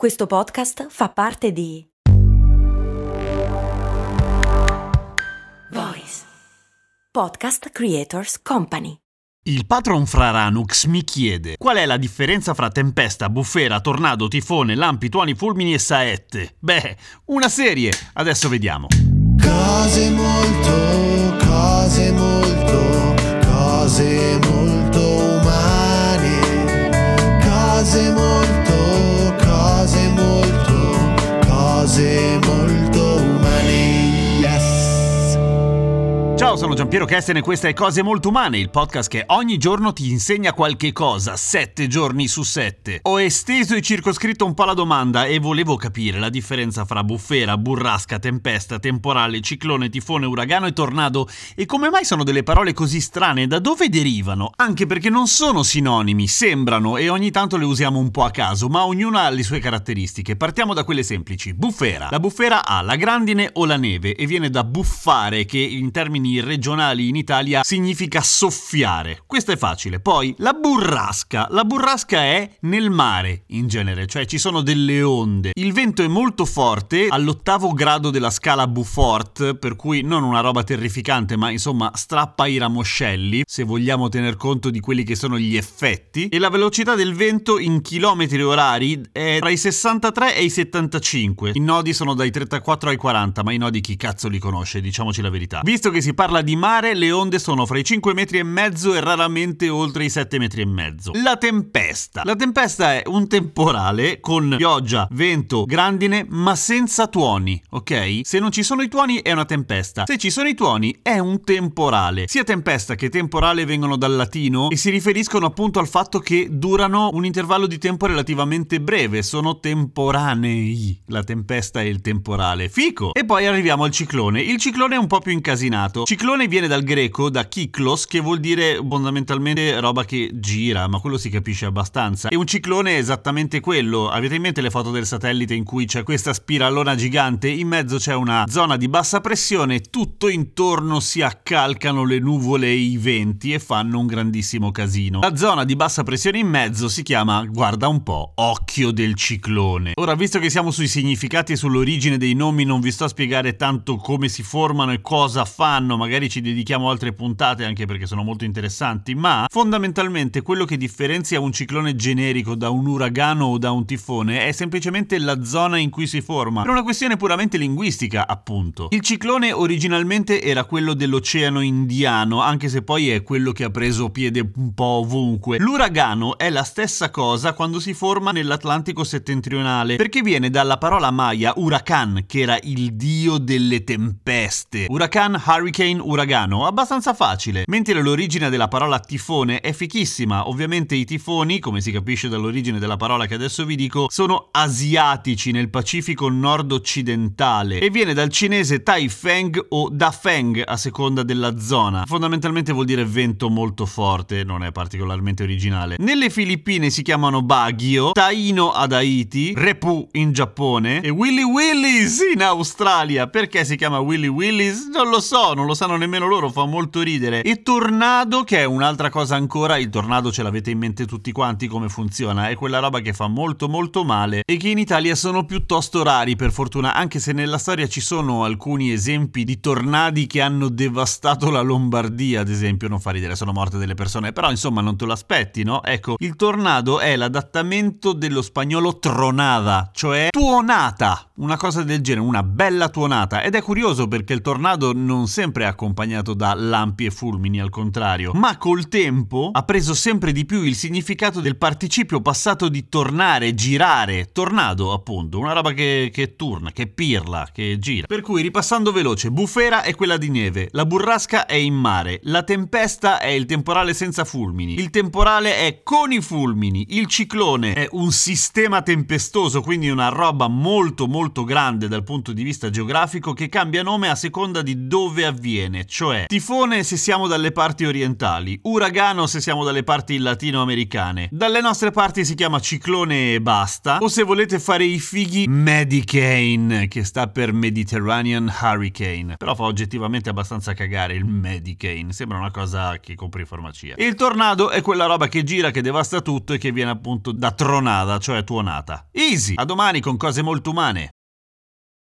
Questo podcast fa parte di Voice Podcast Creators Company. Il patron Fraranux mi chiede qual è la differenza fra tempesta, bufera, tornado, tifone, lampi, tuoni, fulmini e saette. Beh, una serie, adesso vediamo. Cose molto, cose molto, cose molto sono Giampiero Kesten e questa è Cose Molto Umane, il podcast che ogni giorno ti insegna qualche cosa, sette giorni su sette. Ho esteso e circoscritto un po' la domanda e volevo capire la differenza fra bufera, burrasca, tempesta, temporale, ciclone, tifone, uragano e tornado e come mai sono delle parole così strane, da dove derivano? Anche perché non sono sinonimi, sembrano e ogni tanto le usiamo un po' a caso, ma ognuna ha le sue caratteristiche. Partiamo da quelle semplici. Bufera. La bufera ha la grandine o la neve e viene da buffare che in termini regionali in Italia significa soffiare. Questo è facile. Poi la burrasca. La burrasca è nel mare in genere, cioè ci sono delle onde. Il vento è molto forte all'ottavo grado della scala Beaufort, per cui non una roba terrificante, ma insomma strappa i ramoscelli, se vogliamo tener conto di quelli che sono gli effetti. E la velocità del vento in chilometri orari è tra i 63 e i 75. I nodi sono dai 34 ai 40, ma i nodi chi cazzo li conosce, diciamoci la verità. Visto che si parla di mare, le onde sono fra i 5 metri e mezzo e raramente oltre i 7 metri e mezzo. La tempesta. La tempesta è un temporale con pioggia, vento, grandine, ma senza tuoni, ok? Se non ci sono i tuoni è una tempesta. Se ci sono i tuoni è un temporale. Sia tempesta che temporale vengono dal latino e si riferiscono appunto al fatto che durano un intervallo di tempo relativamente breve, sono temporanei. La tempesta e il temporale. Fico! E poi arriviamo al ciclone. Il ciclone è un po' più incasinato. Ciclone viene dal greco, da kiklos, che vuol dire fondamentalmente roba che gira, ma quello si capisce abbastanza. E un ciclone è esattamente quello. Avete in mente le foto del satellite in cui c'è questa spiralona gigante? In mezzo c'è una zona di bassa pressione, tutto intorno si accalcano le nuvole e i venti e fanno un grandissimo casino. La zona di bassa pressione in mezzo si chiama, guarda un po', occhio del ciclone. Ora, visto che siamo sui significati e sull'origine dei nomi, non vi sto a spiegare tanto come si formano e cosa fanno, magari ci dedichiamo altre puntate anche perché sono molto interessanti, ma fondamentalmente quello che differenzia un ciclone generico da un uragano o da un tifone è semplicemente la zona in cui si forma. Per una questione puramente linguistica, appunto. Il ciclone originalmente era quello dell'Oceano Indiano, anche se poi è quello che ha preso piede un po' ovunque. L'uragano è la stessa cosa quando si forma nell'Atlantico settentrionale, perché viene dalla parola maya huracan, che era il dio delle tempeste. Huracan, hurricane, uragano, abbastanza facile. Mentre l'origine della parola tifone è fichissima. Ovviamente i tifoni, come si capisce dall'origine della parola che adesso vi dico, sono asiatici nel Pacifico nord-occidentale e viene dal cinese Tai Feng o Da Feng a seconda della zona. Fondamentalmente vuol dire vento molto forte, non è particolarmente originale. Nelle Filippine si chiamano Baguio, Taino ad Haiti, Repu in Giappone e Willy Willis in Australia. Perché si chiama Willy Willis? Non lo so, non lo sanno nemmeno loro, fa molto ridere. E Tornado, che è un'altra cosa ancora, il tornado ce l'avete in mente tutti quanti come funziona, è quella roba che fa molto molto male e che in Italia sono piuttosto rari per fortuna, anche se nella storia ci sono alcuni esempi di tornadi che hanno devastato la Lombardia, ad esempio, non fa ridere, sono morte delle persone, però insomma non te lo aspetti, no? Ecco, il tornado è l'adattamento dello spagnolo tronada, cioè tuonata, una cosa del genere, una bella tuonata ed è curioso perché il tornado non sempre è accompagnato da lampi e fulmini, al contrario, ma col tempo ha preso sempre di più il significato del participio passato di tornare, girare, tornado appunto, una roba che, che turna, che pirla, che gira. Per cui ripassando veloce, bufera è quella di neve, la burrasca è in mare, la tempesta è il temporale senza fulmini, il temporale è con i fulmini, il ciclone è un sistema tempestoso, quindi una roba molto molto grande dal punto di vista geografico che cambia nome a seconda di dove avviene, cioè tifone se siamo dalle parti orientali, uragano se siamo dalle parti latinoamericane. Dalle nostre parti si chiama ciclone e basta, o se volete fare i fighi Medicane, che sta per Mediterranean Hurricane. Però fa oggettivamente abbastanza cagare il Medicane, sembra una cosa che compri in farmacia. Il tornado è quella roba che gira, che devasta tutto e che viene appunto da tronata, cioè tuonata. Easy! A domani con cose molto umane.